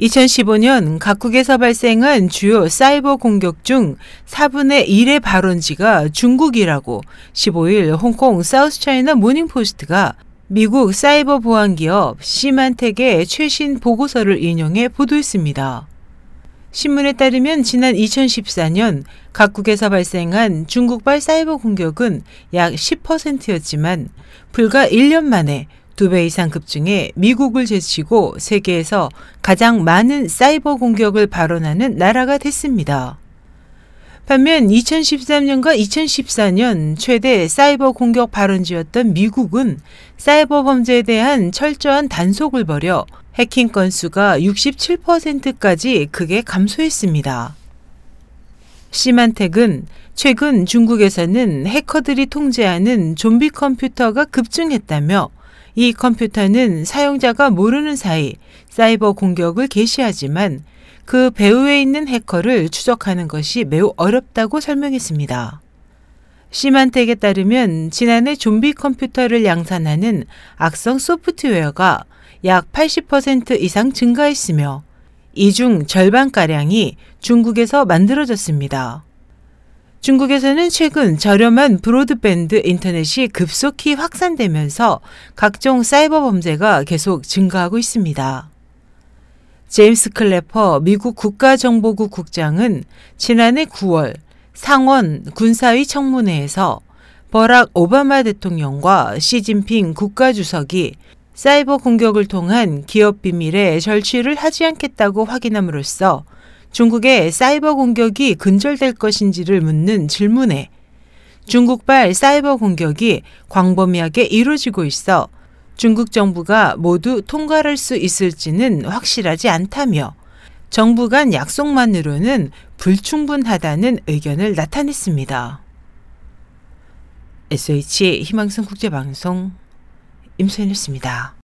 2015년 각국에서 발생한 주요 사이버 공격 중 4분의 1의 발원지가 중국이라고 15일 홍콩 사우스차이나 모닝포스트가 미국 사이버 보안 기업 시만텍의 최신 보고서를 인용해 보도했습니다. 신문에 따르면 지난 2014년 각국에서 발생한 중국발 사이버 공격은 약 10%였지만 불과 1년 만에 두 배 이상 급증해 미국을 제치고 세계에서 가장 많은 사이버 공격을 발언하는 나라가 됐습니다. 반면 2013년과 2014년 최대 사이버 공격 발언지였던 미국은 사이버 범죄에 대한 철저한 단속을 벌여 해킹 건수가 67%까지 크게 감소했습니다. 시만텍은 최근 중국에서는 해커들이 통제하는 좀비 컴퓨터가 급증했다며 이 컴퓨터는 사용자가 모르는 사이 사이버 공격을 개시하지만 그 배후에 있는 해커를 추적하는 것이 매우 어렵다고 설명했습니다. 시만텍에 따르면 지난해 좀비 컴퓨터를 양산하는 악성 소프트웨어가 약 80% 이상 증가했으며 이 중 절반가량이 중국에서 만들어졌습니다. 중국에서는 최근 저렴한 브로드밴드 인터넷이 급속히 확산되면서 각종 사이버 범죄가 계속 증가하고 있습니다. 제임스 클래퍼 미국 국가정보국 국장은 지난해 9월 상원 군사위 청문회에서 버락 오바마 대통령과 시진핑 국가주석이 사이버 공격을 통한 기업 비밀의 절취를 하지 않겠다고 확인함으로써 중국의 사이버 공격이 근절될 것인지를 묻는 질문에 중국발 사이버 공격이 광범위하게 이루어지고 있어 중국 정부가 모두 통과할 수 있을지는 확실하지 않다며 정부 간 약속만으로는 불충분하다는 의견을 나타냈습니다. SH 희망성 국제방송 임소연이었습니다.